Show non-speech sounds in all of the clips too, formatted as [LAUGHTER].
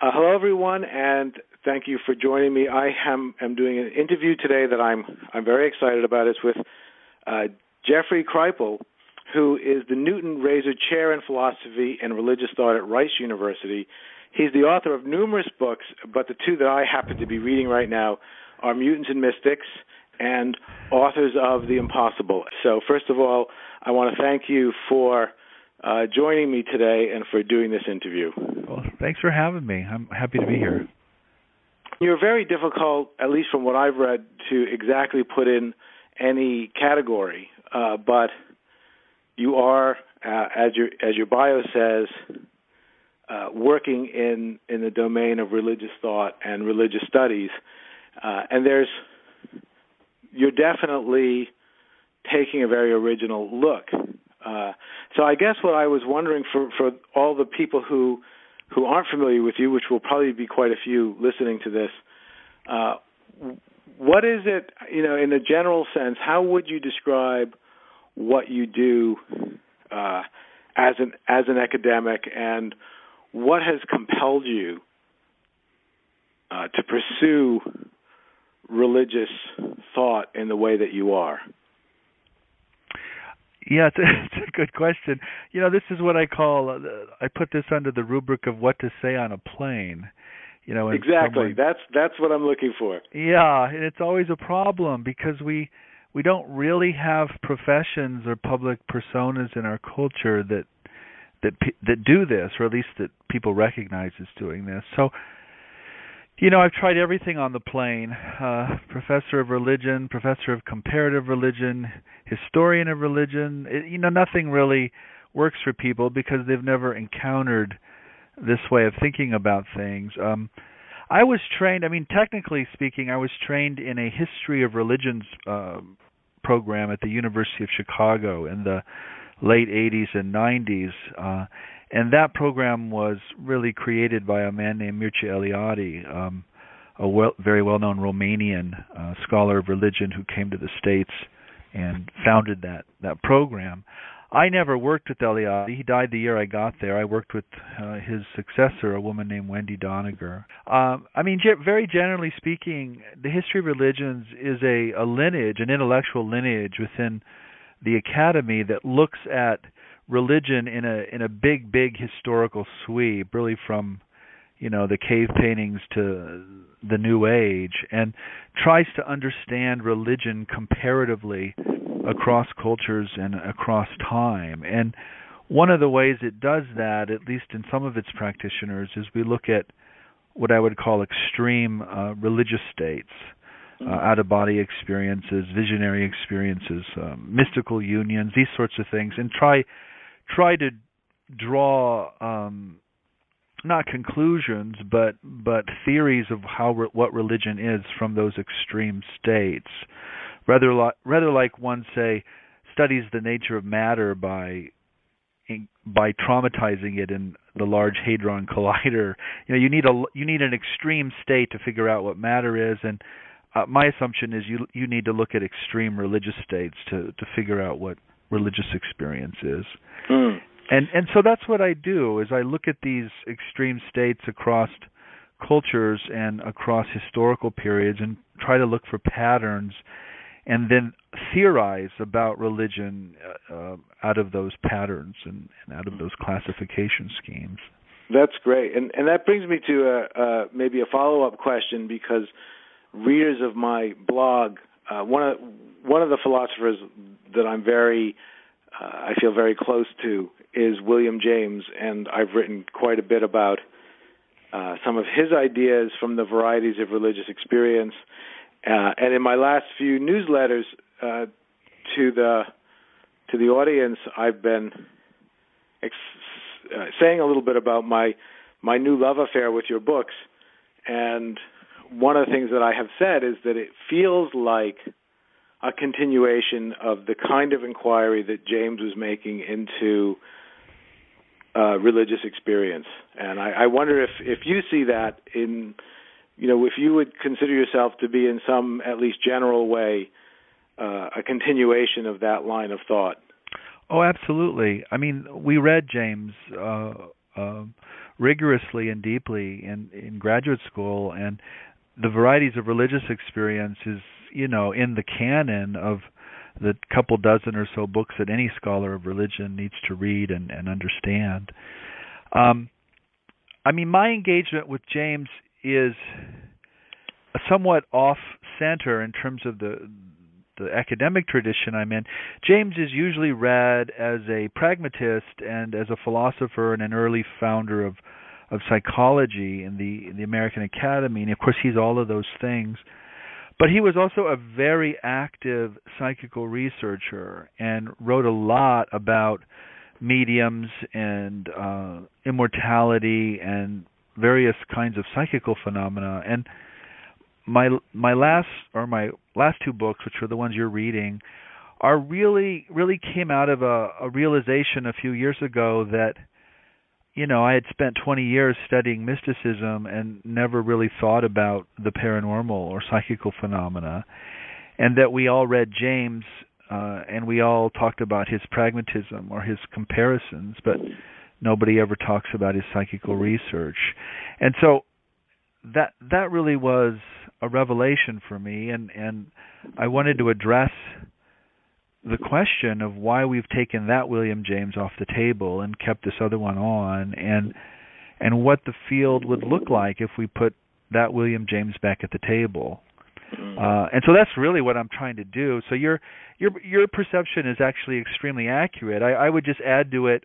Uh, hello, everyone, and thank you for joining me. I am, am doing an interview today that I'm I'm very excited about. It's with uh, Jeffrey Kripal, who is the Newton Rayzor Chair in Philosophy and Religious Thought at Rice University. He's the author of numerous books, but the two that I happen to be reading right now are Mutants and Mystics and authors of The Impossible. So, first of all, I want to thank you for uh, joining me today and for doing this interview. Well, thanks for having me. I'm happy to be here. You're very difficult, at least from what I've read, to exactly put in any category, uh, but you are, uh, as your as your bio says, uh, working in in the domain of religious thought and religious studies, uh, and there's you're definitely taking a very original look uh, so I guess what I was wondering for for all the people who who aren't familiar with you, which will probably be quite a few listening to this, uh, what is it? You know, in a general sense, how would you describe what you do uh, as an as an academic, and what has compelled you uh, to pursue religious thought in the way that you are? Yeah, it's a, [LAUGHS] it's a good question. You know, this is what I call uh, I put this under the rubric of what to say on a plane. You know, exactly. Someone, that's that's what I'm looking for. Yeah, and it's always a problem because we we don't really have professions or public personas in our culture that that that do this, or at least that people recognize as doing this. So you know, I've tried everything on the plane. Uh, professor of religion, professor of comparative religion, historian of religion. It, you know, nothing really works for people because they've never encountered this way of thinking about things. Um, I was trained. I mean, technically speaking, I was trained in a history of religions uh, program at the University of Chicago in the late 80s and 90s. Uh, and that program was really created by a man named Mircea Eliade, um, a well, very well-known Romanian uh, scholar of religion who came to the states and founded that that program. I never worked with Eliade. He died the year I got there. I worked with uh, his successor, a woman named Wendy Doniger. Um, I mean, ge- very generally speaking, the history of religions is a, a lineage, an intellectual lineage within the academy that looks at religion in a in a big big historical sweep really from you know the cave paintings to the new age and tries to understand religion comparatively across cultures and across time and one of the ways it does that at least in some of its practitioners is we look at what I would call extreme uh, religious states uh, mm-hmm. out of body experiences, visionary experiences, um, mystical unions, these sorts of things, and try try to draw um, not conclusions but but theories of how re- what religion is from those extreme states. Rather like rather like one say studies the nature of matter by by traumatizing it in the large hadron collider. [LAUGHS] You know you need a you need an extreme state to figure out what matter is and uh, my assumption is you you need to look at extreme religious states to to figure out what religious experience is. Mm. And and so that's what I do is I look at these extreme states across cultures and across historical periods and try to look for patterns and then theorize about religion uh, uh, out of those patterns and, and, out of those classification schemes. That's great, and and that brings me to a, uh, maybe a follow up question because readers of my blog, uh, one of one of the philosophers that I'm very uh, I feel very close to is William James, and I've written quite a bit about uh, some of his ideas from the varieties of religious experience. Uh, and in my last few newsletters uh, to the to the audience, I've been ex- uh, saying a little bit about my my new love affair with your books. And one of the things that I have said is that it feels like a continuation of the kind of inquiry that James was making into uh, religious experience. And I, I wonder if if you see that in, you know, if you would consider yourself to be in some at least general way uh, a continuation of that line of thought. Oh, absolutely. I mean, we read James uh, uh, rigorously and deeply in in graduate school and the varieties of religious experience is you know in the canon of the couple dozen or so books that any scholar of religion needs to read and, and understand. Um, I mean, my engagement with James is somewhat off center in terms of the the academic tradition I'm in. James is usually read as a pragmatist and as a philosopher and an early founder of of psychology in the in the American Academy, and of course he's all of those things. But he was also a very active psychical researcher and wrote a lot about mediums and uh, immortality and various kinds of psychical phenomena. And my my last or my last two books, which are the ones you're reading, are really really came out of a, a realization a few years ago that you know, I had spent 20 years studying mysticism and never really thought about the paranormal or psychical phenomena, and that we all read James uh, and we all talked about his pragmatism or his comparisons, but nobody ever talks about his psychical research. And so that that really was a revelation for me and and I wanted to address the question of why we've taken that William James off the table and kept this other one on and and what the field would look like if we put that William James back at the table. Mm-hmm. Uh, and so that's really what I'm trying to do. So your your your perception is actually extremely accurate. I, I would just add to it,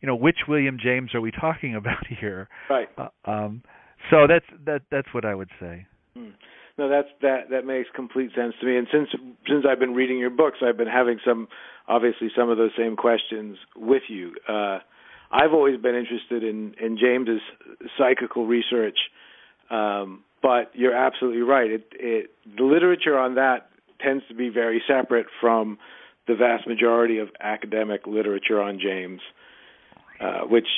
you know, which William James are we talking [LAUGHS] about here? Right. Uh, um, so that's that that's what I would say. No, that's that that makes complete sense to me. And since since I've been reading your books, I've been having some obviously some of those same questions with you. Uh, I've always been interested in in James's psychical research, um, but you're absolutely right. It, it the literature on that tends to be very separate from the vast majority of academic literature on James, uh, which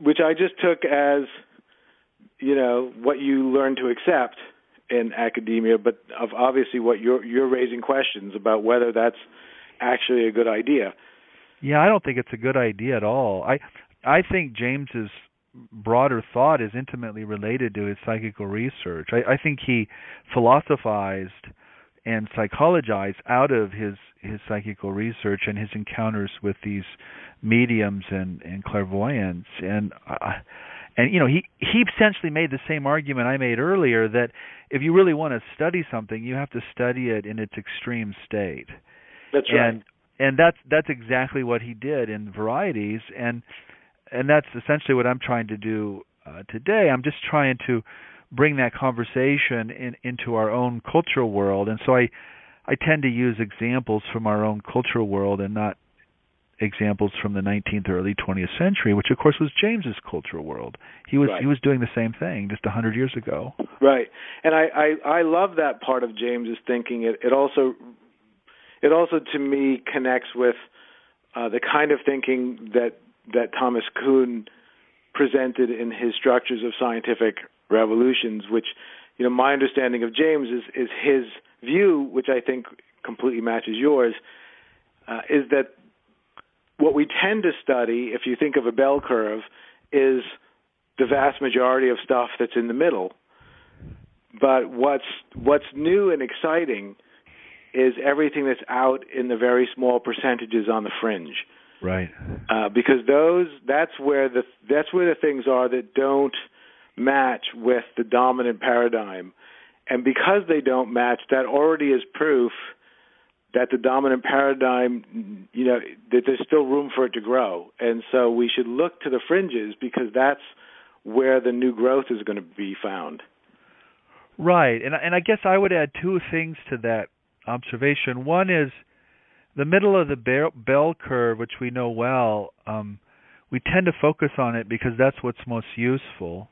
which I just took as you know what you learn to accept in academia, but of obviously what you're you're raising questions about whether that's actually a good idea. Yeah, I don't think it's a good idea at all. I I think James's broader thought is intimately related to his psychical research. I, I think he philosophized and psychologized out of his his psychical research and his encounters with these mediums and and clairvoyants and and you know he he essentially made the same argument I made earlier that if you really want to study something, you have to study it in its extreme state. That's right. And and that's that's exactly what he did in varieties and and that's essentially what I'm trying to do uh, today. I'm just trying to bring that conversation in, into our own cultural world and so I I tend to use examples from our own cultural world and not examples from the 19th or early 20th century, which of course was James's cultural world. He was right. he was doing the same thing just a hundred years ago. Right, and I, I I love that part of James's thinking. It it also it also to me connects with uh, the kind of thinking that that Thomas Kuhn presented in his structures of scientific revolutions, which you know my understanding of James is is his view, which I think completely matches yours, uh, is that what we tend to study, if you think of a bell curve, is the vast majority of stuff that's in the middle. But what's what's new and exciting is everything that's out in the very small percentages on the fringe. Right. Uh, because those that's where the that's where the things are that don't match with the dominant paradigm. And because they don't match, that already is proof that the dominant paradigm, you know, that there's still room for it to grow. And so we should look to the fringes because that's where the new growth is going to be found. Right. And and I guess I would add two things to that observation. One is the middle of the bell curve, which we know well, um, we tend to focus on it because that's what's most useful.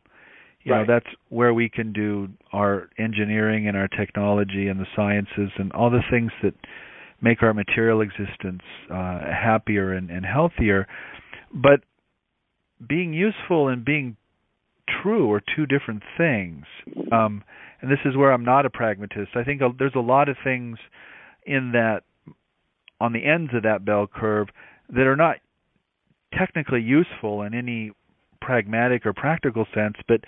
You right. know, that's where we can do our engineering and our technology and the sciences and all the things that make our material existence uh, happier and, and healthier. But being useful and being true are two different things. Um, and this is where I'm not a pragmatist. I think there's a lot of things in that on the ends of that bell curve that are not technically useful in any pragmatic or practical sense, but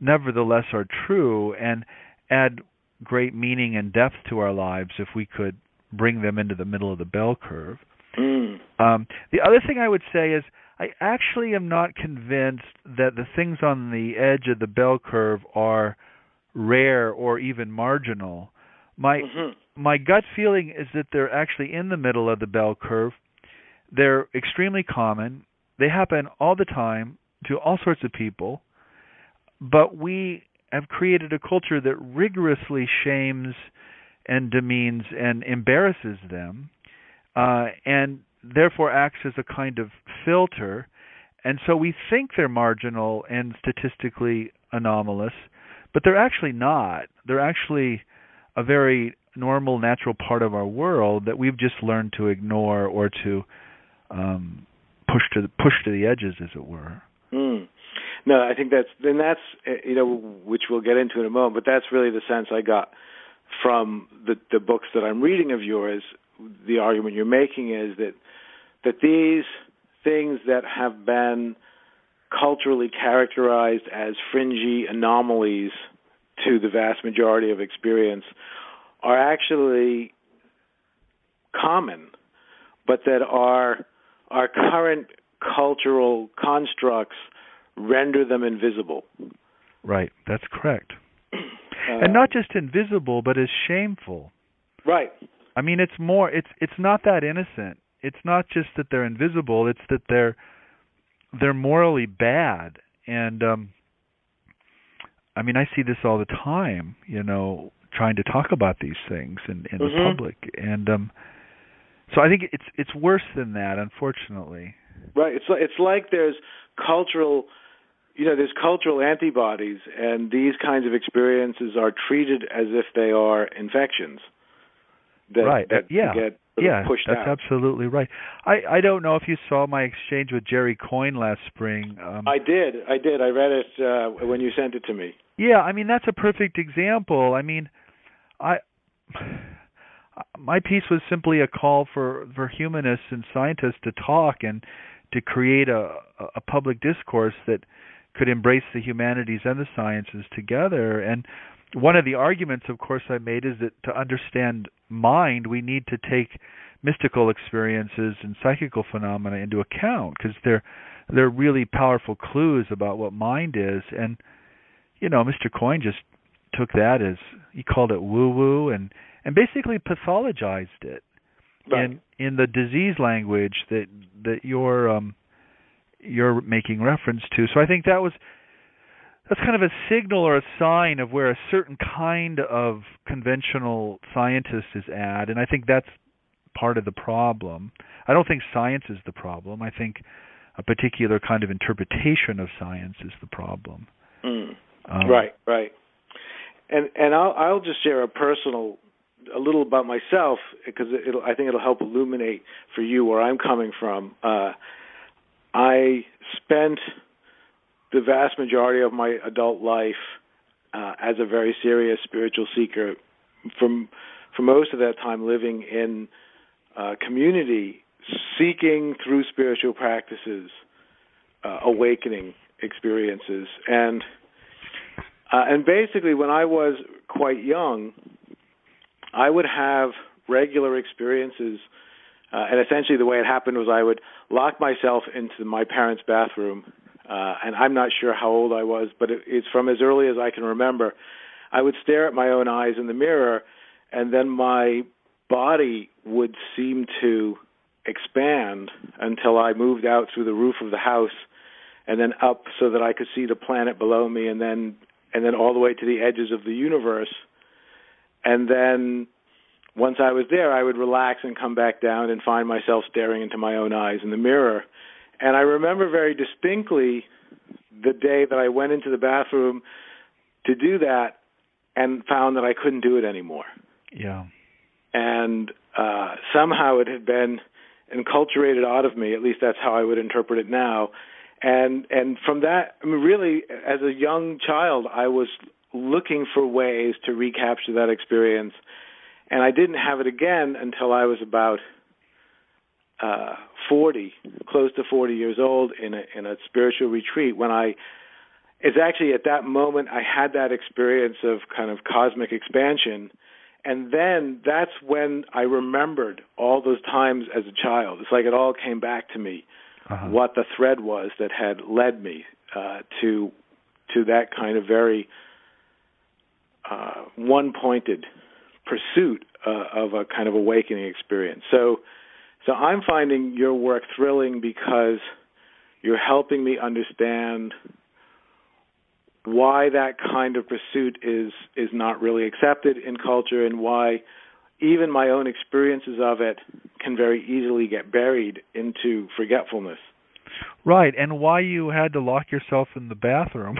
nevertheless are true and add great meaning and depth to our lives if we could bring them into the middle of the bell curve. Mm. Um, the other thing I would say is I actually am not convinced that the things on the edge of the bell curve are rare or even marginal. My Mm-hmm. my gut feeling is that they're actually in the middle of the bell curve. They're extremely common. They happen all the time to all sorts of people. But we have created a culture that rigorously shames and demeans and embarrasses them, uh, and therefore acts as a kind of filter. And so we think they're marginal and statistically anomalous, but they're actually not. They're actually a very normal, natural part of our world that we've just learned to ignore or to um, push to the, push to the edges, as it were. Mm. No, I think that's then that's uh, you know which we'll get into in a moment, but that's really the sense I got from the the books that I'm reading of yours. The argument you're making is that that these things that have been culturally characterized as fringy anomalies to the vast majority of experience are actually common, but that our our current cultural constructs render them invisible. Right, that's correct. Uh, and not just invisible, but as shameful. right. I mean, it's more. It's it's not that innocent. It's not just that they're invisible. It's that they're they're morally bad. And um I mean, I see this all the time. You know, trying to talk about these things in in Mhm. the public, and um so I think it's it's worse than that, unfortunately. Right. It's like, it's like there's cultural, you know, there's cultural antibodies, and these kinds of experiences are treated as if they are infections. That, Right. That Yeah. Get sort yeah, that's out. absolutely right. I I don't know if you saw my exchange with Jerry Coyne last spring. Um, I did. I did. I read it uh, when you sent it to me. Yeah, I mean that's a perfect example. I mean, I my piece was simply a call for for humanists and scientists to talk and to create a a public discourse that could embrace the humanities and the sciences together and one of the arguments of course I made is that to understand mind we need to take mystical experiences and psychical phenomena into account because they're they're really powerful clues about what mind is and you know Mr. Coyne just took that as he called it woo woo and and basically pathologized it Right. in in the disease language that that you're um you're making reference to. So I think that was that's kind of a signal or a sign of where a certain kind of conventional scientist is at, and I think that's part of the problem. I don't think science is the problem. I think a particular kind of interpretation of science is the problem. Mm. Um, right. Right. And and I'll I'll just share a personal a little about myself because it'll I think it'll help illuminate for you where I'm coming from. Uh, I spent the vast majority of my adult life uh, as a very serious spiritual seeker. From for most of that time, living in uh, community, seeking through spiritual practices, uh, awakening experiences, and uh, and basically, when I was quite young, I would have regular experiences. Uh, and essentially, the way it happened was I would lock myself into my parents' bathroom, uh, and I'm not sure how old I was, but it, it's from as early as I can remember. I would stare at my own eyes in the mirror, and then my body would seem to expand until I moved out through the roof of the house, and then up so that I could see the planet below me, and then and then all the way to the edges of the universe, and then once I was there, I would relax and come back down and find myself staring into my own eyes in the mirror. And I remember very distinctly the day that I went into the bathroom to do that and found that I couldn't do it anymore. Yeah. And uh, somehow it had been enculturated out of me. At least that's how I would interpret it now. And and from that, I mean, really, as a young child, I was looking for ways to recapture that experience and I didn't have it again until I was about uh, 40, close to 40 years old, in a in a spiritual retreat when I. It's actually at that moment I had that experience of kind of cosmic expansion, and then that's when I remembered all those times as a child. It's like it all came back to me, uh-huh. what the thread was that had led me uh, to to that kind of very uh, one-pointed pursuit uh, of a kind of awakening experience. So, so I'm finding your work thrilling because you're helping me understand why that kind of pursuit is is not really accepted in culture and why even my own experiences of it can very easily get buried into forgetfulness. Right, and why you had to lock yourself in the bathroom.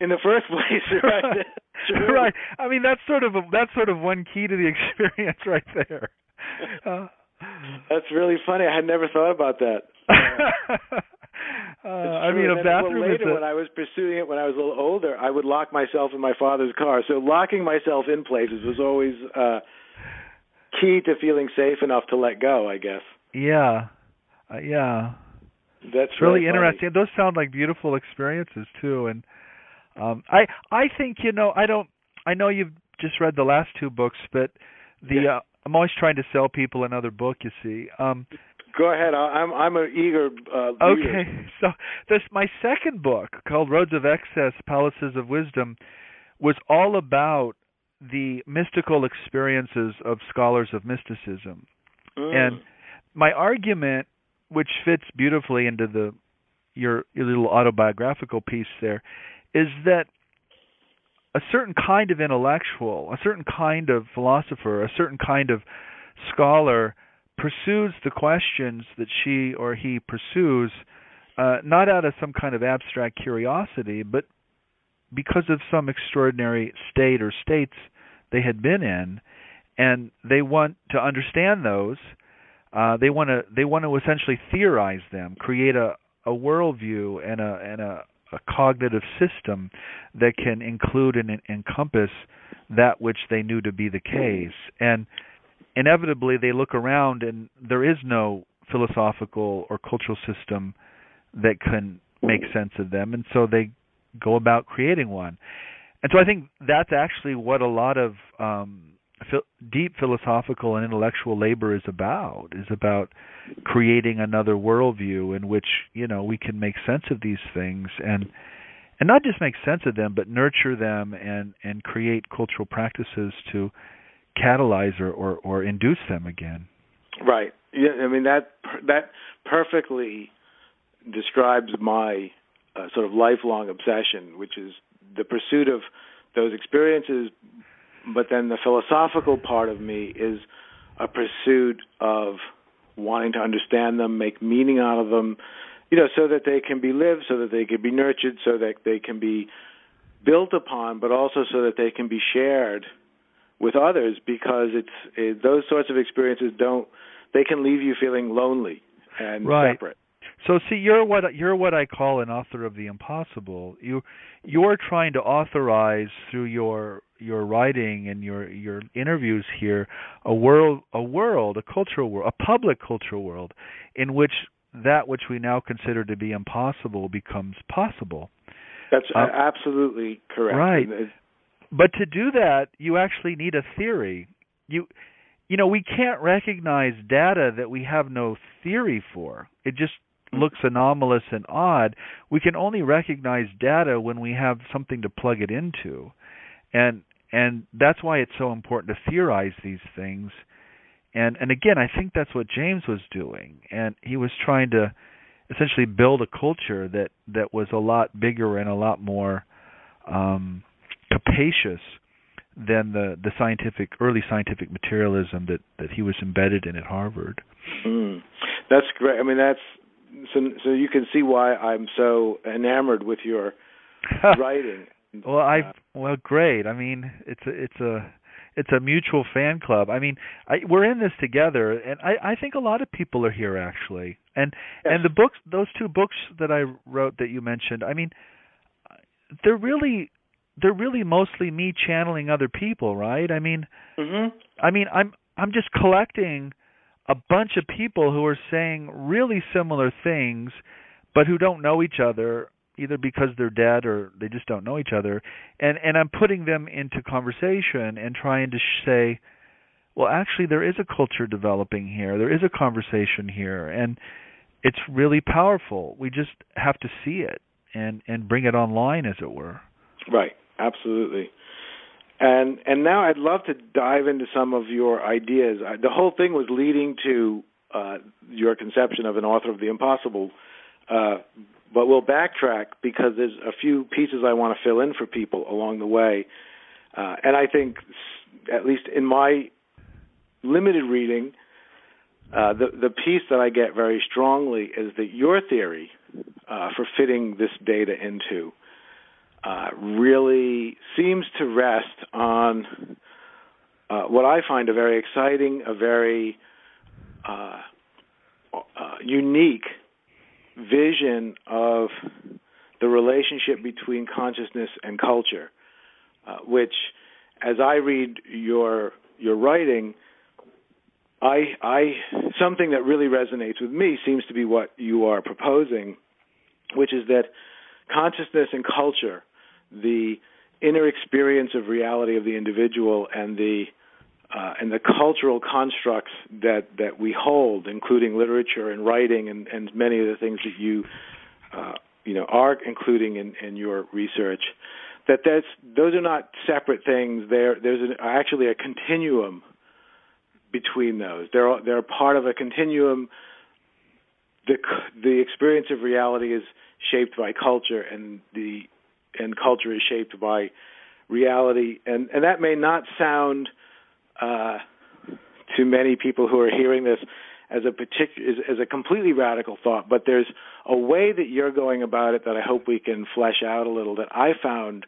in the first place, right? [LAUGHS] [LAUGHS] right. I mean, that's sort of a, that's sort of one key to the [LAUGHS] experience right there. [LAUGHS] Uh, that's really funny. I had never thought about that. Uh, I mean, a bathroom. Well, later, a... when I was pursuing it, when I was a little older, I would lock myself in my father's car. So locking myself in places was always uh key to feeling safe enough to let go. I guess. Yeah, uh, yeah. That's really, really interesting. Those sound like beautiful experiences too, and um I I think you know I don't I know you've just read the last two books, but the yeah. uh, I'm always trying to sell people another book. You see. Um Go ahead. I'm I'm an eager. Uh, okay, [LAUGHS] so this my second book called Roads of Excess: Palaces of Wisdom was all about the mystical experiences of scholars of mysticism, mm. and my argument, which fits beautifully into the your your little autobiographical piece there, is that a certain kind of intellectual, a certain kind of philosopher, a certain kind of scholar pursues the questions that she or he pursues uh, not out of some kind of abstract curiosity, but because of some extraordinary state or states they had been in, and they want to understand those. Uh, they want to they want to essentially theorize them, create a a worldview and a and a, a cognitive system that can include and encompass that which they knew to be the case. And inevitably they look around and there is no philosophical or cultural system that can make sense of them and so they go about creating one and so i think that's actually what a lot of um deep philosophical and intellectual labor is about is about creating another worldview in which you know we can make sense of these things and and not just make sense of them but nurture them and and create cultural practices to catalyze or, or, or induce them again. Right. Yeah. I mean that that perfectly describes my uh, sort of lifelong obsession, which is the pursuit of those experiences. But then the philosophical part of me is a pursuit of wanting to understand them, make meaning out of them, you know, so that they can be lived, so that they can be nurtured, so that they can be built upon, but also so that they can be shared with others because it's it, those sorts of experiences don't they can leave you feeling lonely and right. separate. So see, you're what you're what I call an author of the impossible. You you're trying to authorize through your your writing and your your interviews here a world a world a cultural world a public cultural world in which that which we now consider to be impossible becomes possible. That's uh, absolutely correct. Right. But to do that, you actually need a theory. You you know, we can't recognize data that we have no theory for. It just looks anomalous and odd. We can only recognize data when we have something to plug it into. And and that's why it's so important to theorize these things. And and again, I think that's what James was doing. And he was trying to essentially build a culture that that was a lot bigger and a lot more um capacious than the the scientific early scientific materialism that that he was embedded in at Harvard. Mm. That's great. I mean, that's so. So you can see why I'm so enamored with your [LAUGHS] writing. Well, I well, great. I mean, it's a it's a it's a mutual fan club. I mean, I, we're in this together, and I, I think a lot of people are here actually. And yes. and the books, those two books that I wrote that you mentioned, I mean, they're really they're really mostly me channeling other people, right? I mean, mm-hmm. I mean, I'm I'm just collecting a bunch of people who are saying really similar things, but who don't know each other either because they're dead or they just don't know each other. And and I'm putting them into conversation and trying to say well actually there is a culture developing here. There is a conversation here. And it's really powerful. We just have to see it and and bring it online as it were. Right. Absolutely. And and now I'd love to dive into some of your ideas. The whole thing was leading to uh, your conception of an author of the impossible, uh, but we'll backtrack because there's a few pieces I want to fill in for people along the way. Uh, and I think, at least in my limited reading, uh, the the piece that I get very strongly is that your theory uh, for fitting this data into uh, really seems to rest on uh, what I find a very exciting, a very uh, unique vision of the relationship between consciousness and culture, uh, which, as I read your your writing, I, I something that really resonates with me seems to be what you are proposing, which is that consciousness and culture the inner experience of reality of the individual and the uh, and the cultural constructs that that we hold, including literature and writing and, and many of the things that you uh, you know are including in, in your research, that that's those are not separate things. There there's an, actually a continuum between those. They're they're part of a continuum. The the experience of reality is shaped by culture, and the and culture is shaped by reality, and and that may not sound uh, to many people who are hearing this as a particular as, as a completely radical thought, but there's a way that you're going about it that I hope we can flesh out a little that I found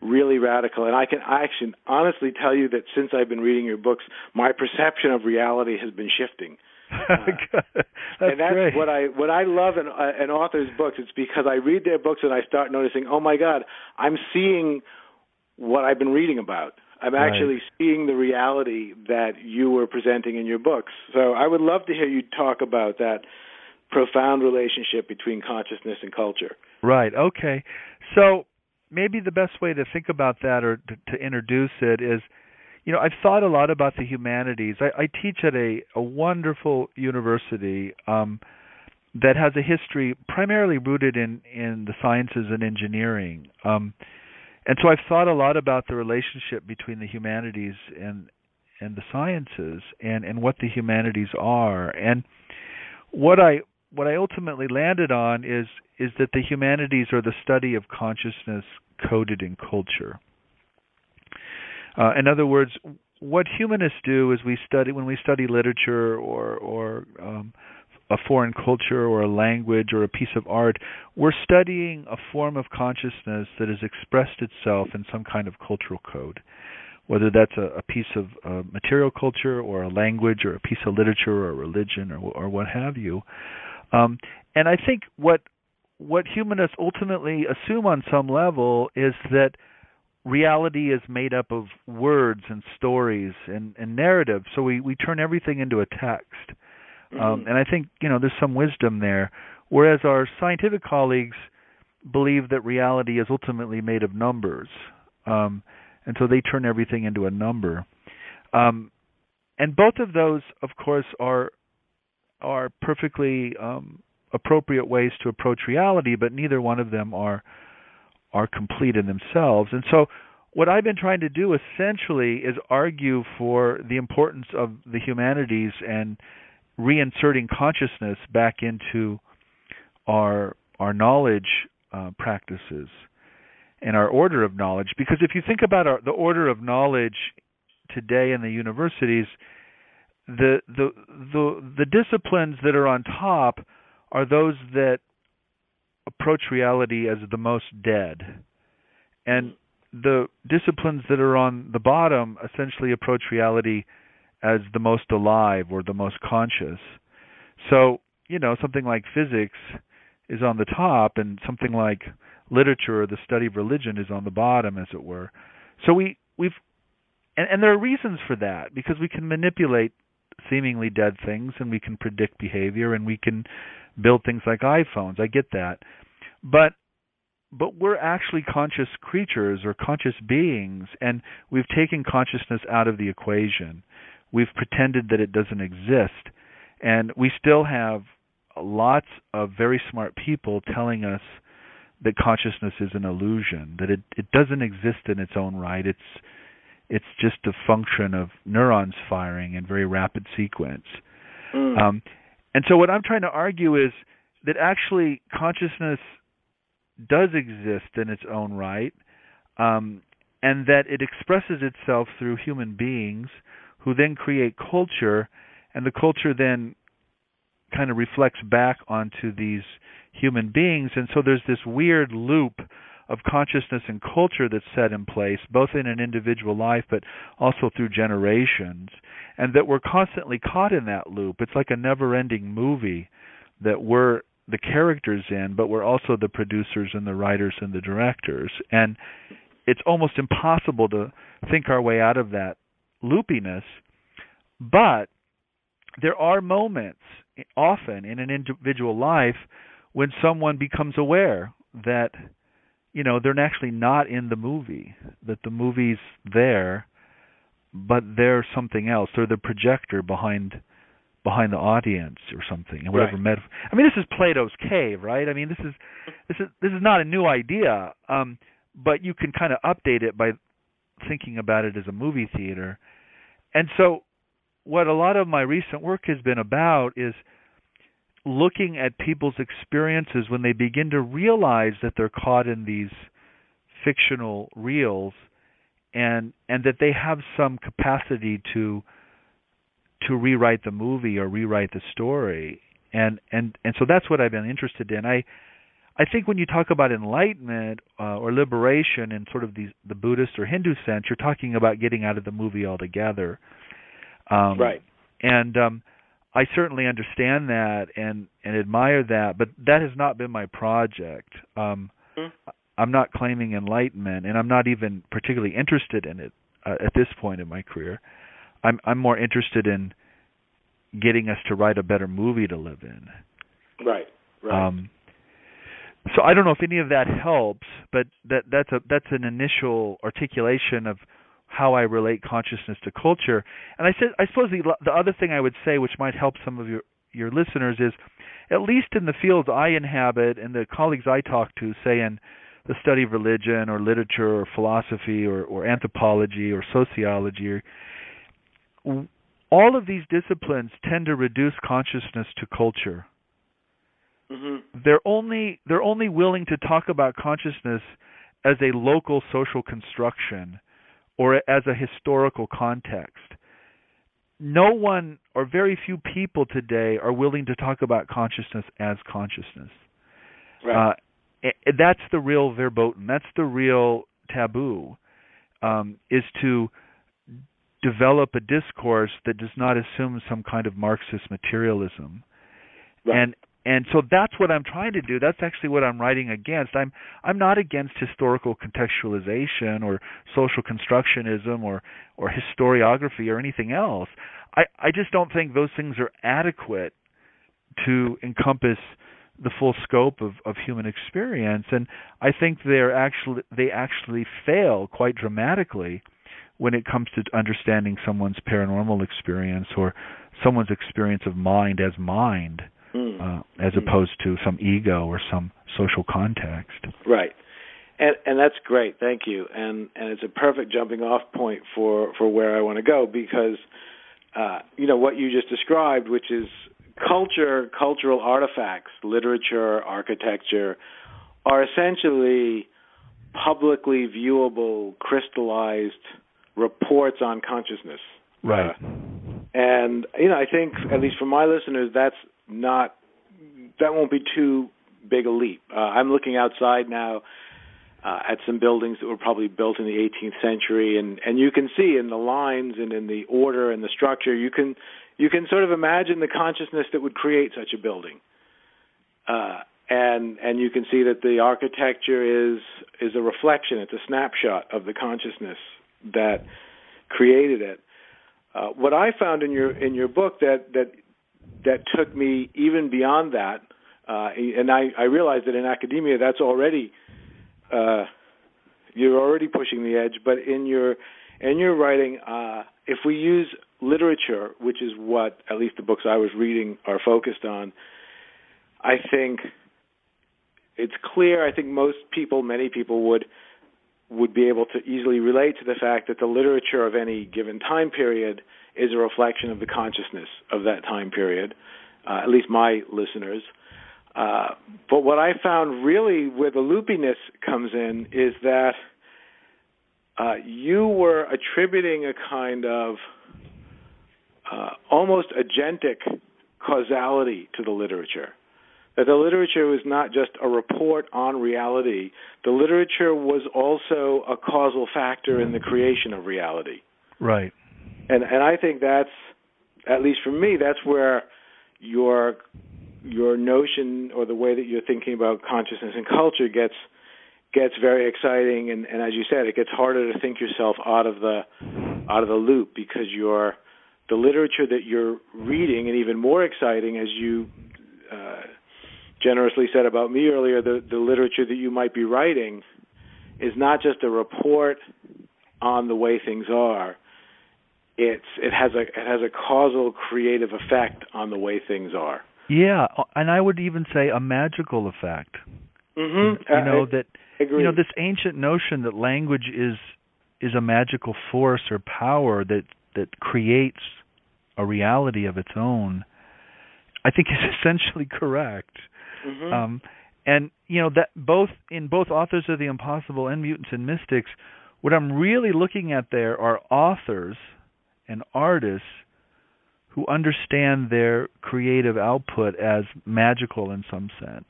really radical and I can I actually honestly tell you that since I've been reading your books my perception of reality has been shifting [LAUGHS] that's and that's great. what I what I love in uh, an author's books. It's because I read their books and I start noticing, oh my God, I'm seeing what I've been reading about. I'm Right. actually seeing the reality that you were presenting in your books. So I would love to hear you talk about that profound relationship between consciousness and culture. Right. Okay. So maybe the best way to think about that or to, to introduce it is, you know, I've thought a lot about the humanities. I, I teach at a, a wonderful university um, that has a history primarily rooted in, in the sciences and engineering. Um, and so I've thought a lot about the relationship between the humanities and and the sciences and, and what the humanities are. And what I what I ultimately landed on is is that the humanities are the study of consciousness coded in culture. Uh, in other words, what humanists do is we study when we study literature or or um, a foreign culture or a language or a piece of art, we're studying a form of consciousness that has expressed itself in some kind of cultural code, whether that's a, a piece of uh, material culture or a language or a piece of literature or religion or, or what have you. Um, and I think what what humanists ultimately assume on some level is that reality is made up of words and stories and, and narrative. So we, we turn everything into a text. Um, Mm-hmm. and I think you know there's some wisdom there. Whereas our scientific colleagues believe that reality is ultimately made of numbers, um, and so they turn everything into a number. Um, and both of those, of course, are are perfectly um, appropriate ways to approach reality, but neither one of them are are complete in themselves. And so, what I've been trying to do essentially is argue for the importance of the humanities and reinserting consciousness back into our our knowledge uh, practices and our order of knowledge. Because if you think about our, the order of knowledge today in the universities, the the the the disciplines that are on top are those that approach reality as the most dead, and the disciplines that are on the bottom essentially approach reality as the most alive or the most conscious. So, you know, something like physics is on the top and something like literature or the study of religion is on the bottom as it were. So we we've and, and there are reasons for that because we can manipulate seemingly dead things and we can predict behavior and we can build things like iPhones. I get that. But but we're actually conscious creatures or conscious beings and we've taken consciousness out of the equation. We've pretended that it doesn't exist and we still have lots of very smart people telling us that consciousness is an illusion, that it it doesn't exist in its own right. It's it's just a function of neurons firing in very rapid sequence. Mm. Um, and so what I'm trying to argue is that actually consciousness does exist in its own right, um, and that it expresses itself through human beings who then create culture, and the culture then kind of reflects back onto these human beings. And so there's this weird loop of consciousness and culture that's set in place, both in an individual life but also through generations, and that we're constantly caught in that loop. It's like a never ending movie that we're the characters in, but we're also the producers and the writers and the directors. And it's almost impossible to think our way out of that loopiness. But there are moments, often in an individual life, when someone becomes aware that you know they're actually not in the movie that the movie's there but they're something else they're the projector behind behind the audience or something and whatever right. metaphor i mean this is plato's cave right i mean this is this is this is not a new idea um but you can kind of update it by thinking about it as a movie theater and so what a lot of my recent work has been about is looking at people's experiences when they begin to realize that they're caught in these fictional reels and and that they have some capacity to to rewrite the movie or rewrite the story. And and and so that's what I've been interested in. I I think when you talk about enlightenment uh, or liberation in sort of the the Buddhist or Hindu sense you're talking about getting out of the movie altogether um, right and um I certainly understand that and and admire that, but that has not been my project. Um, mm-hmm. I'm not claiming enlightenment, and I'm not even particularly interested in it uh, at this point in my career. I'm I'm more interested in getting us to write a better movie to live in. Right. Right. Um, so I don't know if any of that helps, but that that's a that's an initial articulation of how I relate consciousness to culture. And I said, I suppose the the other thing I would say, which might help some of your your listeners, is at least in the fields I inhabit and the colleagues I talk to, say in the study of religion or literature or philosophy or, or anthropology or sociology, or, all of these disciplines tend to reduce consciousness to culture. Mm-hmm. They're only they're only willing to talk about consciousness as a local social construction or as a historical context. No one or very few people today are willing to talk about consciousness as consciousness. Right. Uh, that's the real verboten. That's the real taboo. Um, is to develop a discourse that does not assume some kind of Marxist materialism. Right. And and so that's what I'm trying to do. That's actually what I'm writing against. I'm I'm not against historical contextualization or social constructionism or or historiography or anything else. I I just don't think those things are adequate to encompass the full scope of of human experience and I think they're actually they actually fail quite dramatically when it comes to understanding someone's paranormal experience or someone's experience of mind as mind mm. uh, as mm. opposed to some ego or some social context. Right. And and that's great. Thank you. And and it's a perfect jumping off point for for where I want to go because uh, you know what you just described, which is culture, cultural artifacts, literature, architecture, are essentially publicly viewable, crystallized reports on consciousness. Right. Uh, and you know, I think at least for my listeners, that's not that won't be too big a leap. Uh, I'm looking outside now uh, at some buildings that were probably built in the 18th century, and and you can see in the lines and in the order and the structure, you can you can sort of imagine the consciousness that would create such a building. Uh, and and you can see that the architecture is is a reflection. It's a snapshot of the consciousness that created it. uh, what I found in your in your book that that that took me even beyond that, uh, and I, I realized that in academia that's already uh, you're already pushing the edge. But in your in your writing, uh, if we use literature, which is what at least the books I was reading are focused on, I think it's clear. I think most people, many people would would be able to easily relate to the fact that the literature of any given time period is a reflection of the consciousness of that time period, uh, at least my listeners. Uh, but what I found really where the loopiness comes in is that uh, you were attributing a kind of uh, almost agentic causality to the literature that the literature was not just a report on reality. The literature was also a causal factor in the creation of reality. Right. And and I think that's at least for me that's where your your notion or the way that you're thinking about consciousness and culture gets gets very exciting and, and as you said it gets harder to think yourself out of the out of the loop because you're the literature that you're reading and even more exciting as you uh, generously said about me earlier, the, the literature that you might be writing is not just a report on the way things are. It's it has a it has a causal creative effect on the way things are. Yeah, and I would even say a magical effect. Mm-hmm. You know I, that agree. you know this ancient notion that language is is a magical force or power that that creates a reality of its own. I think is [LAUGHS] essentially correct. Mm-hmm. Um, and you know that both in both authors of the impossible and mutants and mystics, what I'm really looking at there are authors and artists who understand their creative output as magical in some sense.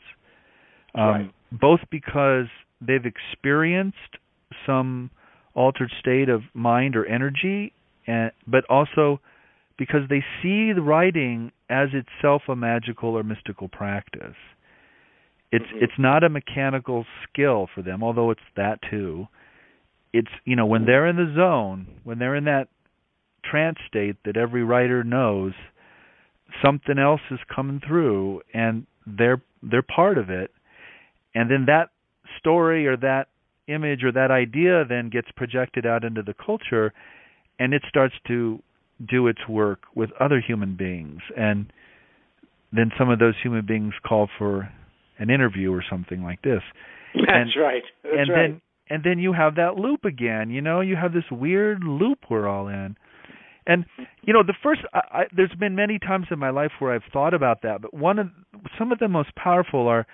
Um, right. Both because they've experienced some altered state of mind or energy, and, but also because they see the writing as itself a magical or mystical practice. It's mm-hmm. it's not a mechanical skill for them, although it's that too. It's you know when they're in the zone, when they're in that trance state that every writer knows, something else is coming through, and they're they're part of it, and then that story or that image or that idea then gets projected out into the culture, and it starts to do its work with other human beings, and then some of those human beings call for an interview or something like this. That's and, right. That's and right. then and then you have that loop again. You know, you have this weird loop we're all in. And mm-hmm. you know, the first I, I, there's been many times in my life where I've thought about that, but one of some of the most powerful are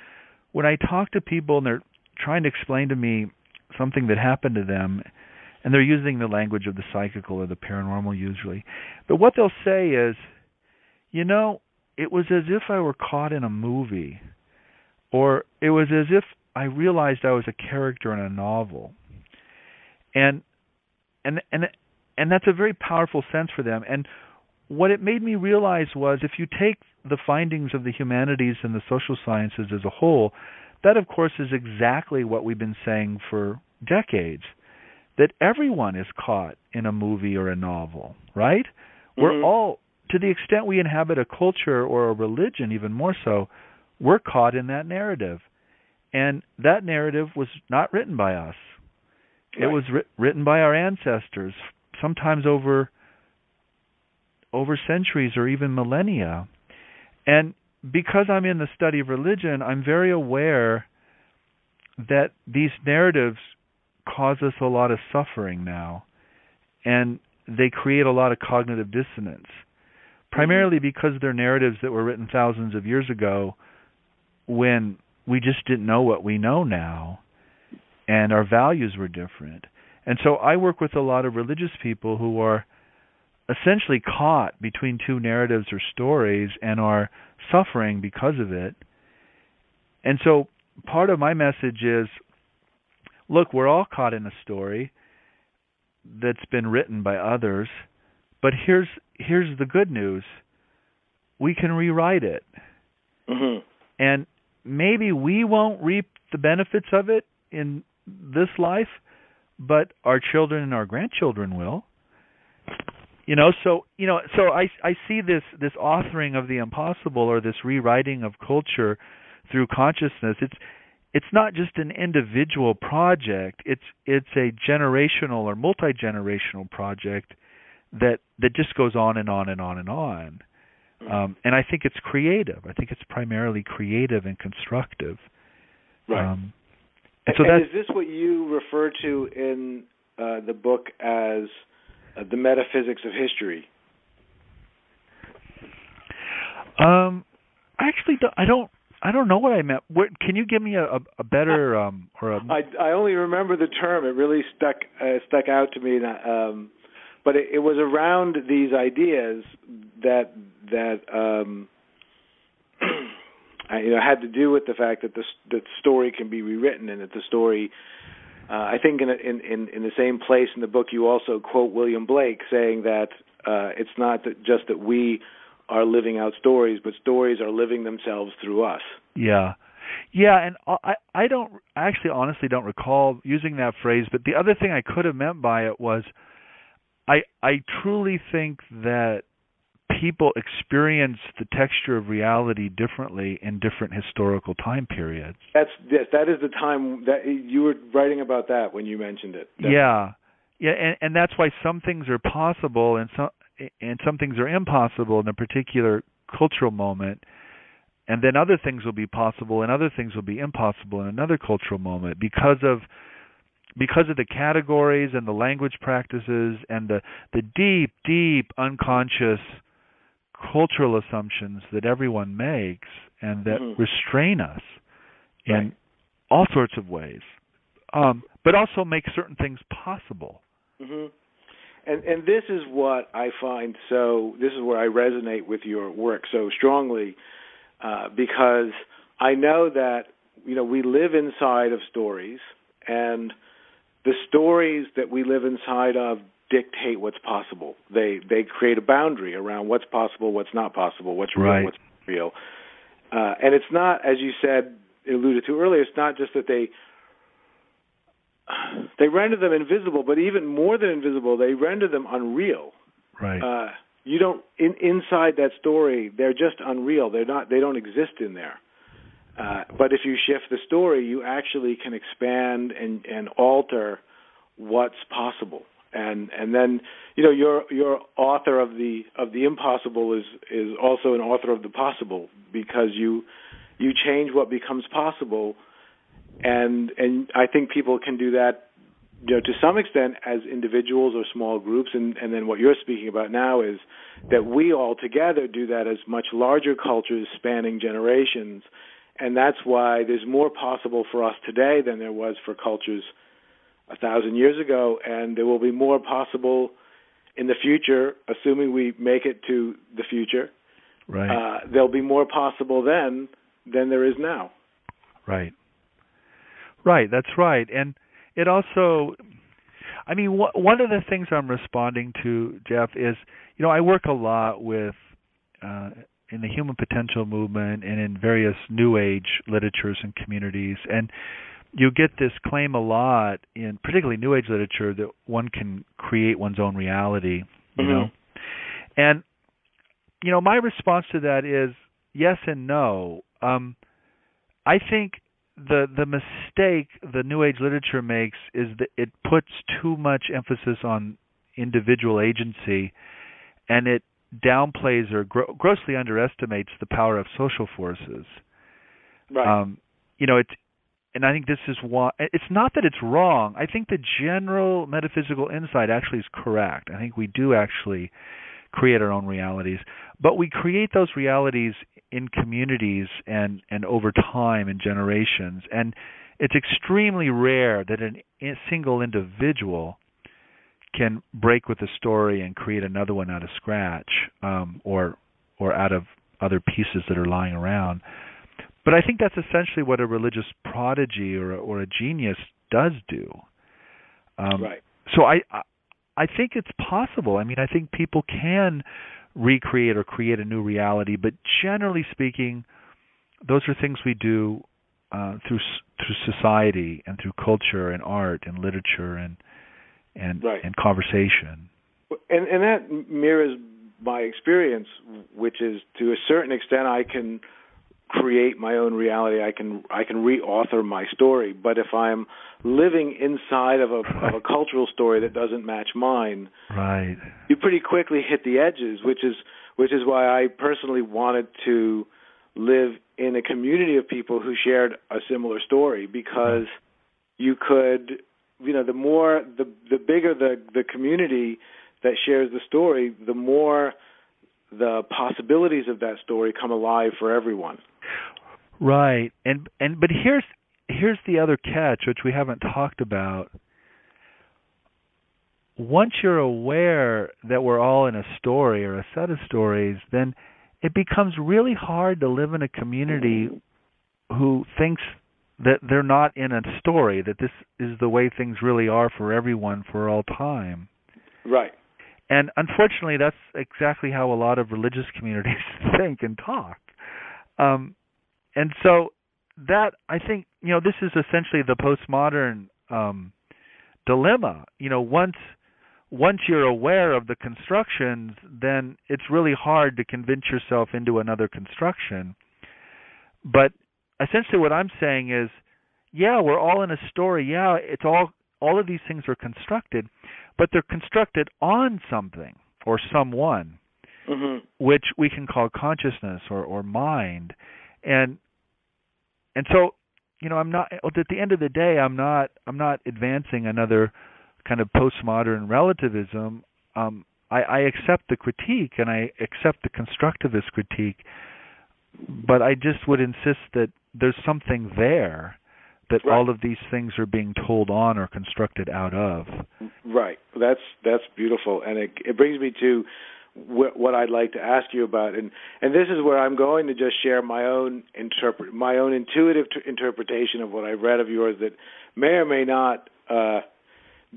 when I talk to people and they're trying to explain to me something that happened to them and they're using the language of the psychical or the paranormal usually. But what they'll say is, you know, it was as if I were caught in a movie or it was as if I realized I was a character in a novel. And and and and that's a very powerful sense for them. And what it made me realize was if you take the findings of the humanities and the social sciences as a whole, that of course is exactly what we've been saying for decades that everyone is caught in a movie or a novel, right? Mm-hmm. We're all to the extent we inhabit a culture or a religion even more so, we're caught in that narrative. And that narrative was not written by us. Right. It was ri- written by our ancestors, sometimes over over centuries or even millennia. And because I'm in the study of religion, I'm very aware that these narratives cause us a lot of suffering now. And they create a lot of cognitive dissonance. Primarily mm-hmm. because they're narratives that were written thousands of years ago when we just didn't know what we know now and our values were different. And so I work with a lot of religious people who are essentially caught between two narratives or stories and are suffering because of it. And so part of my message is look, we're all caught in a story that's been written by others, but here's here's the good news. We can rewrite it. Mm-hmm. And maybe we won't reap the benefits of it in this life, but our children and our grandchildren will. You know, so you know, so I I see this this authoring of the impossible or this rewriting of culture through consciousness. It's it's not just an individual project. It's it's a generational or multi generational project that that just goes on and on and on and on. Um, and I think it's creative. I think it's primarily creative and constructive. Right. Um, and so and is this what you refer to in uh, the book as uh, the metaphysics of history? Um, I actually don't, I don't I don't know what I meant. What, can you give me a, a better [LAUGHS] um or a I I only remember the term. It really stuck uh, stuck out to me. Um, but it, it was around these ideas that that um, [CLEARS THROAT] you know had to do with the fact that the that story can be rewritten and that the story. Uh, I think in, in in in the same place in the book you also quote William Blake saying that uh, it's not that just that we are living out stories, but stories are living themselves through us. Yeah. Yeah, and I I don't actually honestly don't recall using that phrase, but the other thing I could have meant by it was I I truly think that people experience the texture of reality differently in different historical time periods. That's yes, that is the time that you were writing about that when you mentioned it. Definitely. Yeah. Yeah, and and that's why some things are possible and some and some things are impossible in a particular cultural moment and then other things will be possible and other things will be impossible in another cultural moment because of because of the categories and the language practices and the the deep deep unconscious cultural assumptions that everyone makes and that mm-hmm. restrain us in right. all sorts of ways um, but also make certain things possible mm-hmm and and this is what I find so this is where I resonate with your work so strongly uh, because I know that you know we live inside of stories and the stories that we live inside of dictate what's possible they they create a boundary around what's possible what's not possible what's real right. what's real uh, and it's not as you said alluded to earlier it's not just that they they render them invisible, but even more than invisible, they render them unreal. Right. Uh, you don't in, inside that story. They're just unreal. They're not. They don't exist in there. Uh, but if you shift the story, you actually can expand and, and alter what's possible. And and then you know your your author of the of the impossible is is also an author of the possible because you you change what becomes possible. And and I think people can do that you know to some extent as individuals or small groups. And and then what you're speaking about now is that we all together do that as much larger cultures spanning generations. And that's why there's more possible for us today than there was for cultures a thousand years ago and there will be more possible in the future assuming we make it to the future. Right. Uh, there'll be more possible then than there is now. Right. Right, that's right. And it also I mean wh- one of the things I'm responding to Jeff is you know I work a lot with uh in the human potential movement and in various new age literatures and communities. And you get this claim a lot in particularly new age literature that one can create one's own reality you mm-hmm. know and you know my response to that is yes and no. Um i think the the mistake the new age literature makes is that it puts too much emphasis on individual agency and it downplays or gro- grossly underestimates the power of social forces. Right. Um you know it's and I think this is why it's not that it's wrong. I think the general metaphysical insight actually is correct. I think we do actually create our own realities, but we create those realities in communities and and over time and generations and it's extremely rare that an, a single individual can break with a story and create another one out of scratch um, or or out of other pieces that are lying around but i think that's essentially what a religious prodigy or a, or a genius does do um, right so I, I think it's possible i mean i think people can recreate or create a new reality. But generally speaking, those are things we do uh, through through society and through culture and art and literature and and right. and conversation. and and that mirrors my experience, which is to a certain extent I can create my own reality. I can I can reauthor my story. But if I'm living inside of a of a cultural story that doesn't match mine, right, you pretty quickly hit the edges, which is which is why I personally wanted to live in a community of people who shared a similar story because you could you know the more the the bigger the the community that shares the story the more the possibilities of that story come alive for everyone. Right. And and but here's here's the other catch which we haven't talked about. Once you're aware that we're all in a story or a set of stories then it becomes really hard to live in a community who thinks that they're not in a story that this is the way things really are for everyone for all time. Right and unfortunately that's exactly how a lot of religious [LAUGHS] communities [LAUGHS] think and talk. Um and so that i think you know this is essentially the postmodern um dilemma. You know once once you're aware of the constructions then it's really hard to convince yourself into another construction. But essentially what I'm saying is, yeah, we're all in a story. Yeah, it's all all of these things are constructed, but they're constructed on something or someone, mm-hmm. which we can call consciousness or or mind, and and so you know I'm not at the end of the day I'm not I'm not advancing another kind of postmodern relativism. Um, I, I accept the critique and I accept the constructivist critique, but I just would insist that there's something there that right. all of these things are being told on or constructed out of. Right. That's that's beautiful, and it it brings me to wh- what I'd like to ask you about, and and this is where I'm going to just share my own interpret my own intuitive t- interpretation of what I've read of yours that may or may not uh,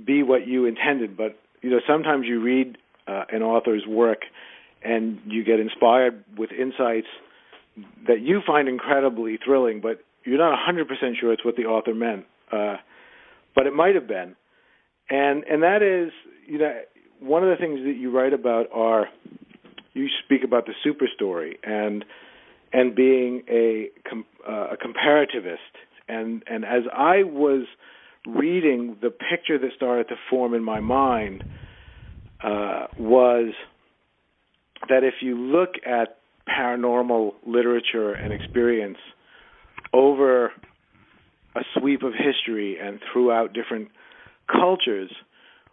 be what you intended, but you know sometimes you read uh, an author's work and you get inspired with insights that you find incredibly thrilling, but you're not 100% sure it's what the author meant. Uh, but it might have been. And and that is, you know, one of the things that you write about are you speak about the super story and and being a com, uh, a comparativist. And and as I was reading, the picture that started to form in my mind uh, was that if you look at paranormal literature and experience over a sweep of history and throughout different cultures,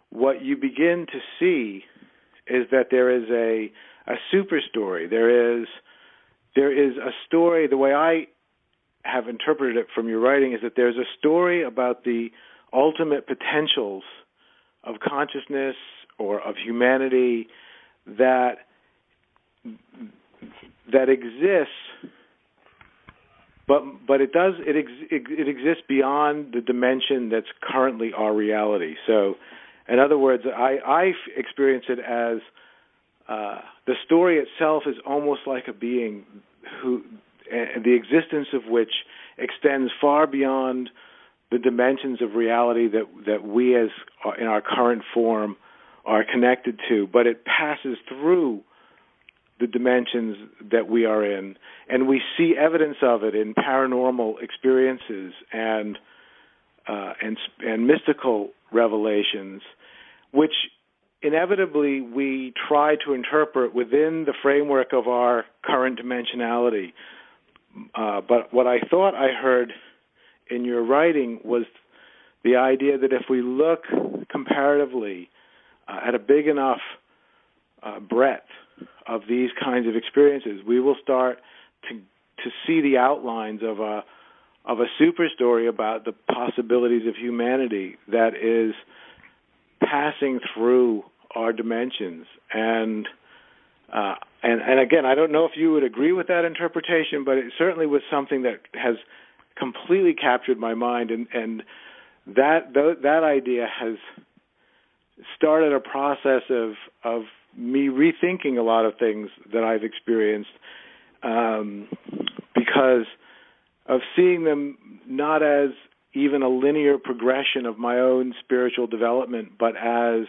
what you begin to see is that there is a a super story. There is there is a story. The way I have interpreted it from your writing is that there's a story about the ultimate potentials of consciousness or of humanity that that exists but but it does it ex, it, it exists beyond the dimension that's currently our reality. So in other words i i experience it as uh, the story itself is almost like a being who and the existence of which extends far beyond the dimensions of reality that that we as uh, in our current form are connected to. But it passes through the dimensions that we are in, and we see evidence of it in paranormal experiences and uh, and and mystical revelations, which inevitably we try to interpret within the framework of our current dimensionality. Uh, but what I thought I heard in your writing was the idea that if we look comparatively uh, at a big enough uh, breadth of these kinds of experiences, we will start to to see the outlines of a of a super story about the possibilities of humanity that is passing through our dimensions. And uh, and and again I don't know if you would agree with that interpretation but it certainly was something that has completely captured my mind. And and that that idea has started a process of of me rethinking a lot of things that I've experienced um, because of seeing them not as even a linear progression of my own spiritual development, but as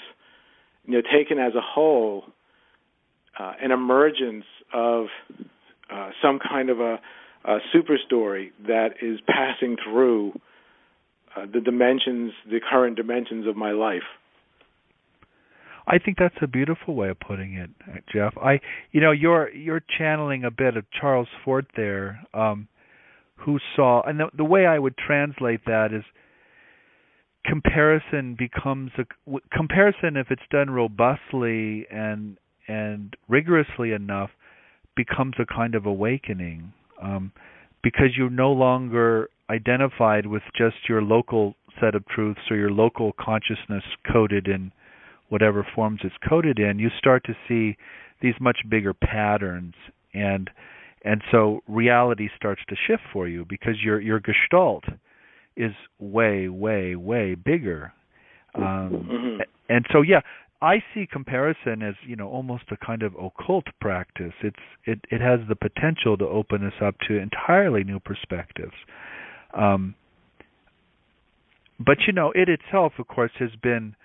you know, taken as a whole, uh, an emergence of uh, some kind of a, a super story that is passing through uh, the dimensions, the current dimensions of my life. I think that's a beautiful way of putting it, Jeff. I, you know, you're you're channeling a bit of Charles Fort there, um, who saw, and the, the way I would translate that is comparison becomes a comparison if it's done robustly and and rigorously enough becomes a kind of awakening um, because you're no longer identified with just your local set of truths or your local consciousness coded in whatever forms it's coded in you start to see these much bigger patterns and and so reality starts to shift for you because your your gestalt is way way way bigger um mm-hmm. and so yeah I see comparison as you know almost a kind of occult practice. It's it it has the potential to open us up to entirely new perspectives. Um, but you know, it itself, of course, has been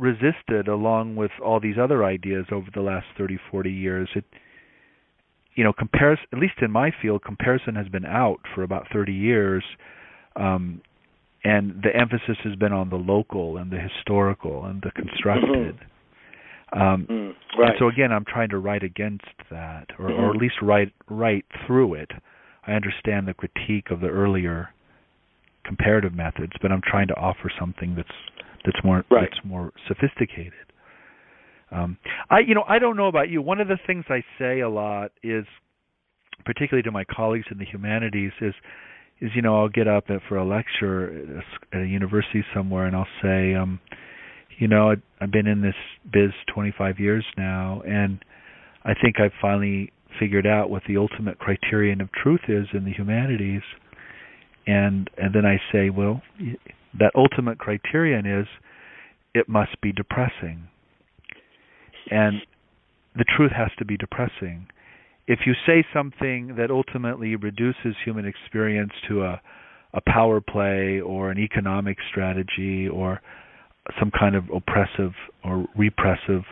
resisted along with all these other ideas over the last 30, 40 years. It you know, comparison at least in my field, comparison has been out for about 30 years. Um, and the emphasis has been on the local and the historical and the constructed. Mm-hmm. Um, mm, right. And so again, I'm trying to write against that, or, mm-hmm. or at least write write through it. I understand the critique of the earlier comparative methods, but I'm trying to offer something that's that's more right. that's more sophisticated. Um, I you know I don't know about you. One of the things I say a lot is, particularly to my colleagues in the humanities, is is you know I'll get up at, for a lecture at a, at a university somewhere and I'll say, um, you know, I, I've been in this biz 25 years now, and I think I've finally figured out what the ultimate criterion of truth is in the humanities. And and then I say, well, that ultimate criterion is it must be depressing. And the truth has to be depressing if you say something that ultimately reduces human experience to a a power play or an economic strategy or some kind of oppressive or repressive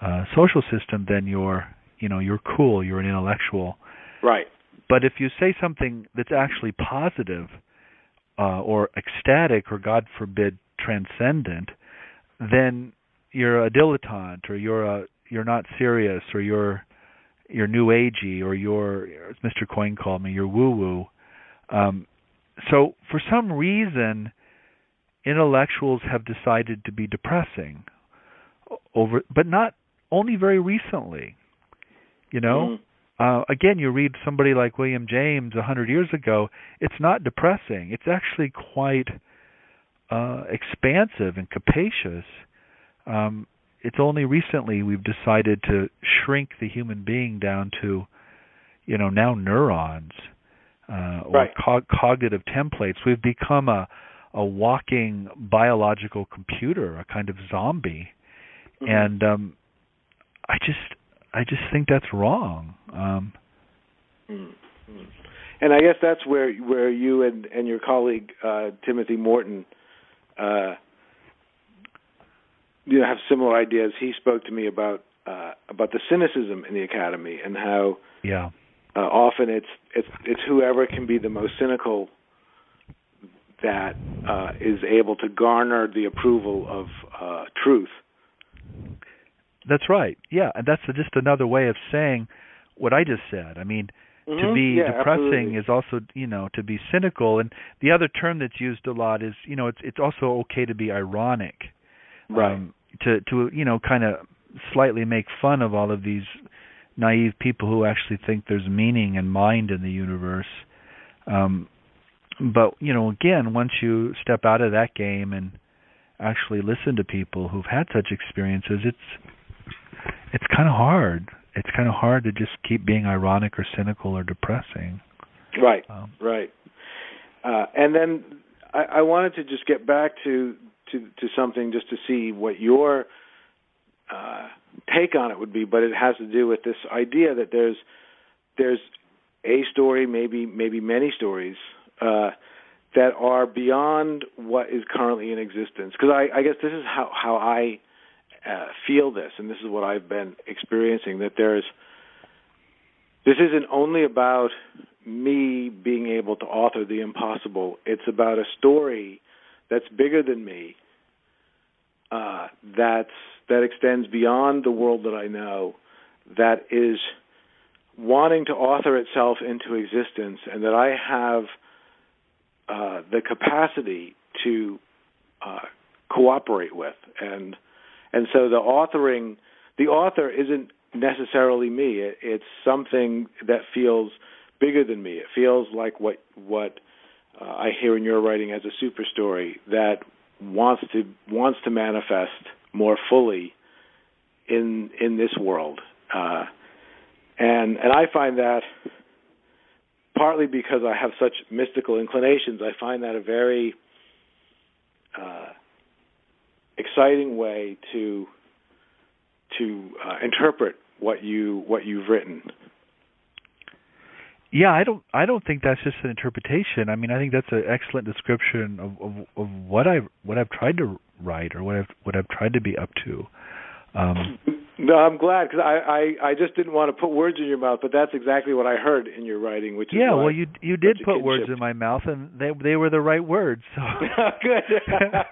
uh, social system, then you're you know you're cool, you're an intellectual. Right. But if you say something that's actually positive uh, or ecstatic or God forbid transcendent, then you're a dilettante or you're a you're not serious or you're you're new agey or you're as Mr. Coyne called me, you're woo woo. Um, so for some reason, intellectuals have decided to be depressing over, but not only very recently. You know, mm-hmm. Uh, again, you read somebody like William James a hundred years ago. It's not depressing. It's actually quite uh, expansive and capacious. Um, it's only recently we've decided to shrink the human being down to you know now neurons uh, or right. co- cognitive templates we've become a a walking biological computer a kind of zombie mm-hmm. and um i just i just think that's wrong um and i guess that's where where you and and your colleague uh timothy morton uh you know have similar ideas. He spoke to me about uh, about the cynicism in the academy and how yeah uh, often it's it's it's whoever can be the most cynical that uh, is able to garner the approval of uh, truth. That's right. Yeah, and that's just another way of saying what I just said. I mean, mm-hmm. to be yeah, depressing absolutely. is also, you know, to be cynical. And the other term that's used a lot is, you know, it's it's also okay to be ironic right. um, to to you know kind of slightly make fun of all of these naive people who actually think there's meaning and mind in the universe. Um, but you know, again, once you step out of that game and actually listen to people who've had such experiences, it's it's kind of hard. It's kind of hard to just keep being ironic or cynical or depressing. Right. Um, right. Uh, and then I, I wanted to just get back to to to something just to see what your uh, take on it would be, but it has to do with this idea that there's there's a story, maybe maybe many stories uh, that are beyond what is currently in existence. Because I, I guess this is how how I uh, feel this, and this is what I've been experiencing. That there's this isn't only about me being able to author the impossible. It's about a story that's bigger than me. Uh, that's that extends beyond the world that I know. That is wanting to author itself into existence, and that I have uh, the capacity to uh, cooperate with, and and so the authoring, the author isn't necessarily me. It, it's something that feels bigger than me. It feels like what what uh, I hear in your writing as a super story that wants to wants to manifest more fully in in this world. Uh, and and I find that partly because I have such mystical inclinations, I find that a very uh, exciting way to to uh, interpret what you what you've written. Yeah, I don't I don't think that's just an interpretation. I mean, I think that's an excellent description of of, of what I what I've tried to write or what I've what I've tried to be up to. Um, no, I'm glad because I, I I just didn't want to put words in your mouth, but that's exactly what I heard in your writing, which is yeah. Well, you you did put words in my mouth, and they they were the right words. So [LAUGHS] good. [LAUGHS]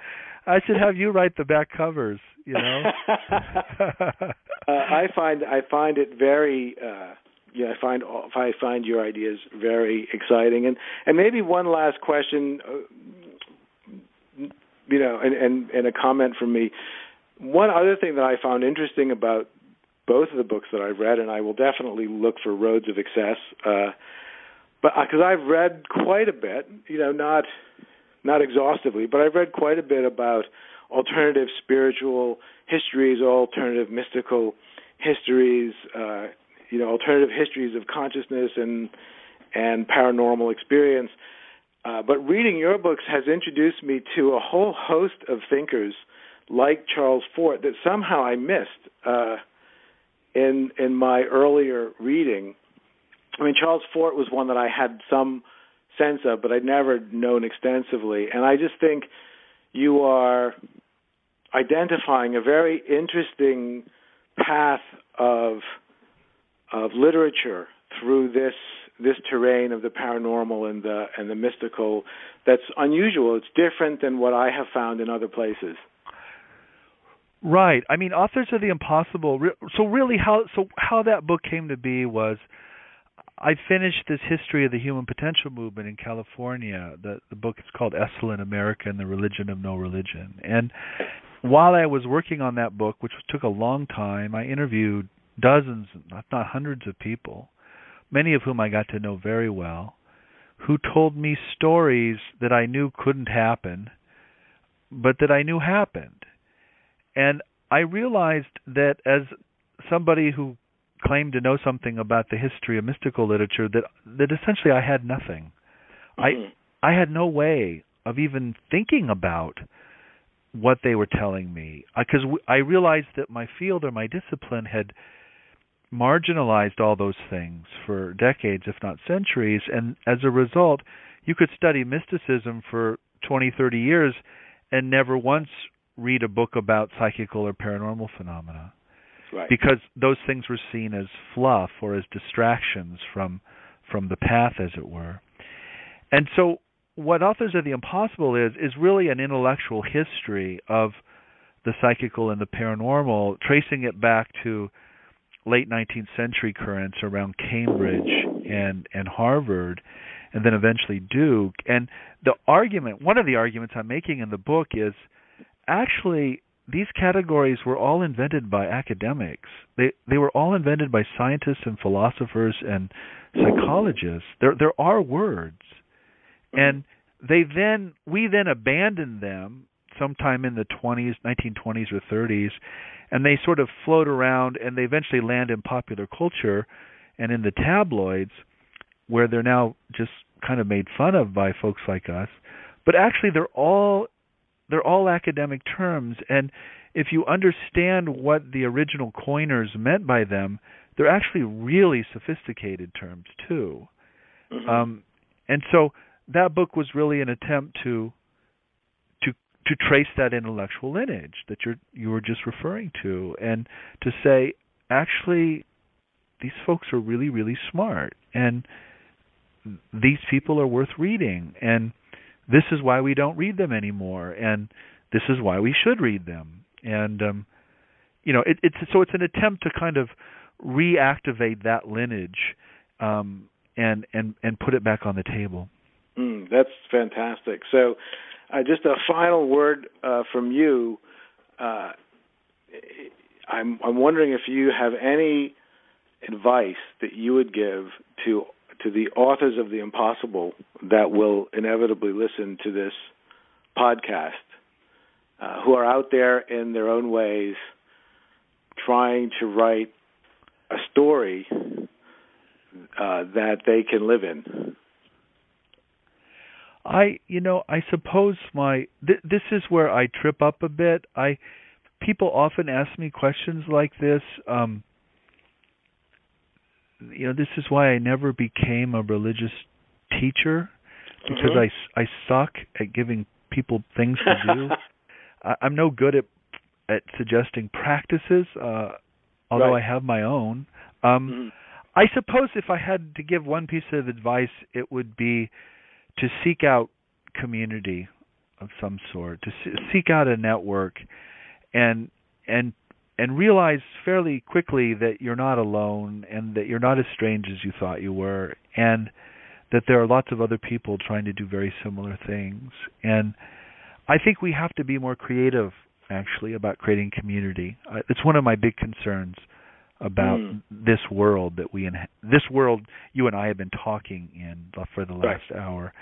I should have you write the back covers. You know. [LAUGHS] [LAUGHS] uh, I find I find it very. uh yeah, I find I find your ideas very exciting, and and maybe one last question, uh, you know, and, and and a comment from me. One other thing that I found interesting about both of the books that I've read, and I will definitely look for Roads of Excess, uh, but because uh, I've read quite a bit, you know, not not exhaustively, but I've read quite a bit about alternative spiritual histories, alternative mystical histories, uh, you know alternative histories of consciousness and and paranormal experience. Uh, but reading your books has introduced me to a whole host of thinkers like Charles Fort that somehow I missed uh, in in my earlier reading. I mean, Charles Fort was one that I had some sense of, but I'd never known extensively. And I just think you are identifying a very interesting path of of literature through this this terrain of the paranormal and the and the mystical that's unusual. It's different than what I have found in other places. Right. I mean, authors of the impossible. So really, how so how that book came to be was I finished this history of the human potential movement in California. The the book is called Esalen America and the Religion of No Religion. And while I was working on that book, which took a long time, I interviewed dozens, if not hundreds of people, many of whom I got to know very well, who told me stories that I knew couldn't happen, but that I knew happened. And I realized that as somebody who claimed to know something about the history of mystical literature that that essentially I had nothing. Mm-hmm. I I had no way of even thinking about what they were telling me because I, I realized that my field or my discipline had marginalized all those things for decades, if not centuries, and as a result, you could study mysticism for 20, 30 years and never once read a book about psychical or paranormal phenomena. Right. Because those things were seen as fluff or as distractions from from the path as it were. And so what Authors of the Impossible is is really an intellectual history of the psychical and the paranormal, tracing it back to late 19th century currents around Cambridge and and Harvard and then eventually Duke and the argument one of the arguments I'm making in the book is actually these categories were all invented by academics. They they were all invented by scientists and philosophers and psychologists. There there are words. Mm-hmm. And they then we then abandoned them sometime in the 20s 1920s or 30s and they sort of float around and they eventually land in popular culture and in the tabloids where they're now just kind of made fun of by folks like us. But actually they're all they're all academic terms and if you understand what the original coiners meant by them they're actually really sophisticated terms too mm-hmm. um, and so that book was really an attempt to to to trace that intellectual lineage that you're you were just referring to and to say actually these folks are really really smart and these people are worth reading and this is why we don't read them anymore and this is why we should read them. And um you know it, it's so it's an attempt to kind of reactivate that lineage um and and and put it back on the table. Mm, that's fantastic. So uh, just a final word uh, from you. Uh, I'm I'm wondering if you have any advice that you would give to to the authors of the impossible that will inevitably listen to this podcast, uh, who are out there in their own ways trying to write a story uh, that they can live in. I, you know, I suppose my th- this is where I trip up a bit. I people often ask me questions like this. Um, you know, this is why I never became a religious teacher because mm-hmm. I I suck at giving people things to do. [LAUGHS] I, I'm no good at at suggesting practices, uh, although right. I have my own. Um, mm-hmm. I suppose if I had to give one piece of advice, it would be to seek out community of some sort, to seek out a network, and and and realize fairly quickly that you're not alone and that you're not as strange as you thought you were and that there are lots of other people trying to do very similar things and i think we have to be more creative actually about creating community uh, it's one of my big concerns about mm. this world that we in this world you and I have been talking in for the last right. hour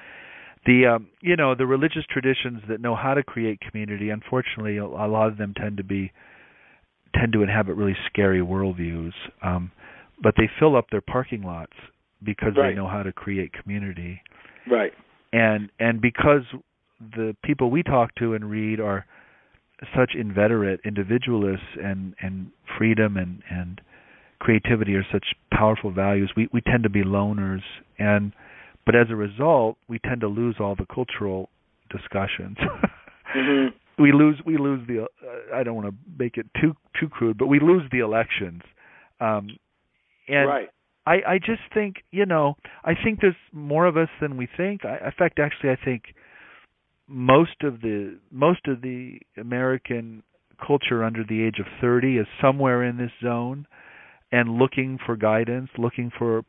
the um you know the religious traditions that know how to create community unfortunately a, a lot of them tend to be tend to inhabit really scary worldviews, um, but they fill up their parking lots because right. they know how to create community. Right. And and because the people we talk to and read are such inveterate individualists and and freedom and and creativity are such powerful values we we tend to be loners and but as a result we tend to lose all the cultural discussions [LAUGHS] mm-hmm we lose we lose the uh, I don't want to make it too too crude, but we lose the elections. Um and right. I I just think, you know, I think there's more of us than we think. I, in fact actually I think most of the most of the American culture under the age of 30 is somewhere in this zone and looking for guidance, looking for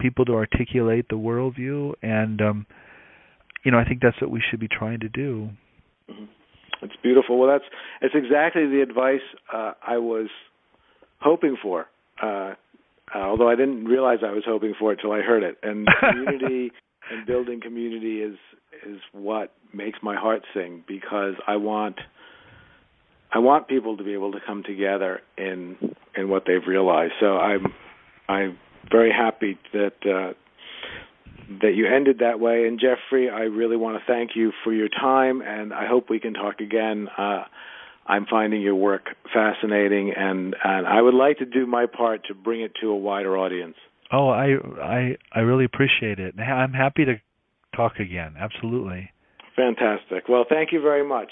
people to articulate the worldview and um you know, I think that's what we should be trying to do. Mm-hmm. It's beautiful. Well, that's it's exactly the advice uh, I was hoping for. Uh, uh, although I didn't realize I was hoping for it till I heard it. And [LAUGHS] community and building community is is what makes my heart sing because I want I want people to be able to come together in in what they've realized. So I'm I'm very happy that uh, that you ended that way. And Jeffrey, I really want to thank you for your time, and I hope we can talk again. Uh, I'm finding your work fascinating, and and I would like to do my part to bring it to a wider audience. Oh, I I I really appreciate it. I'm happy to talk again. Absolutely. Fantastic. Well, thank you very much.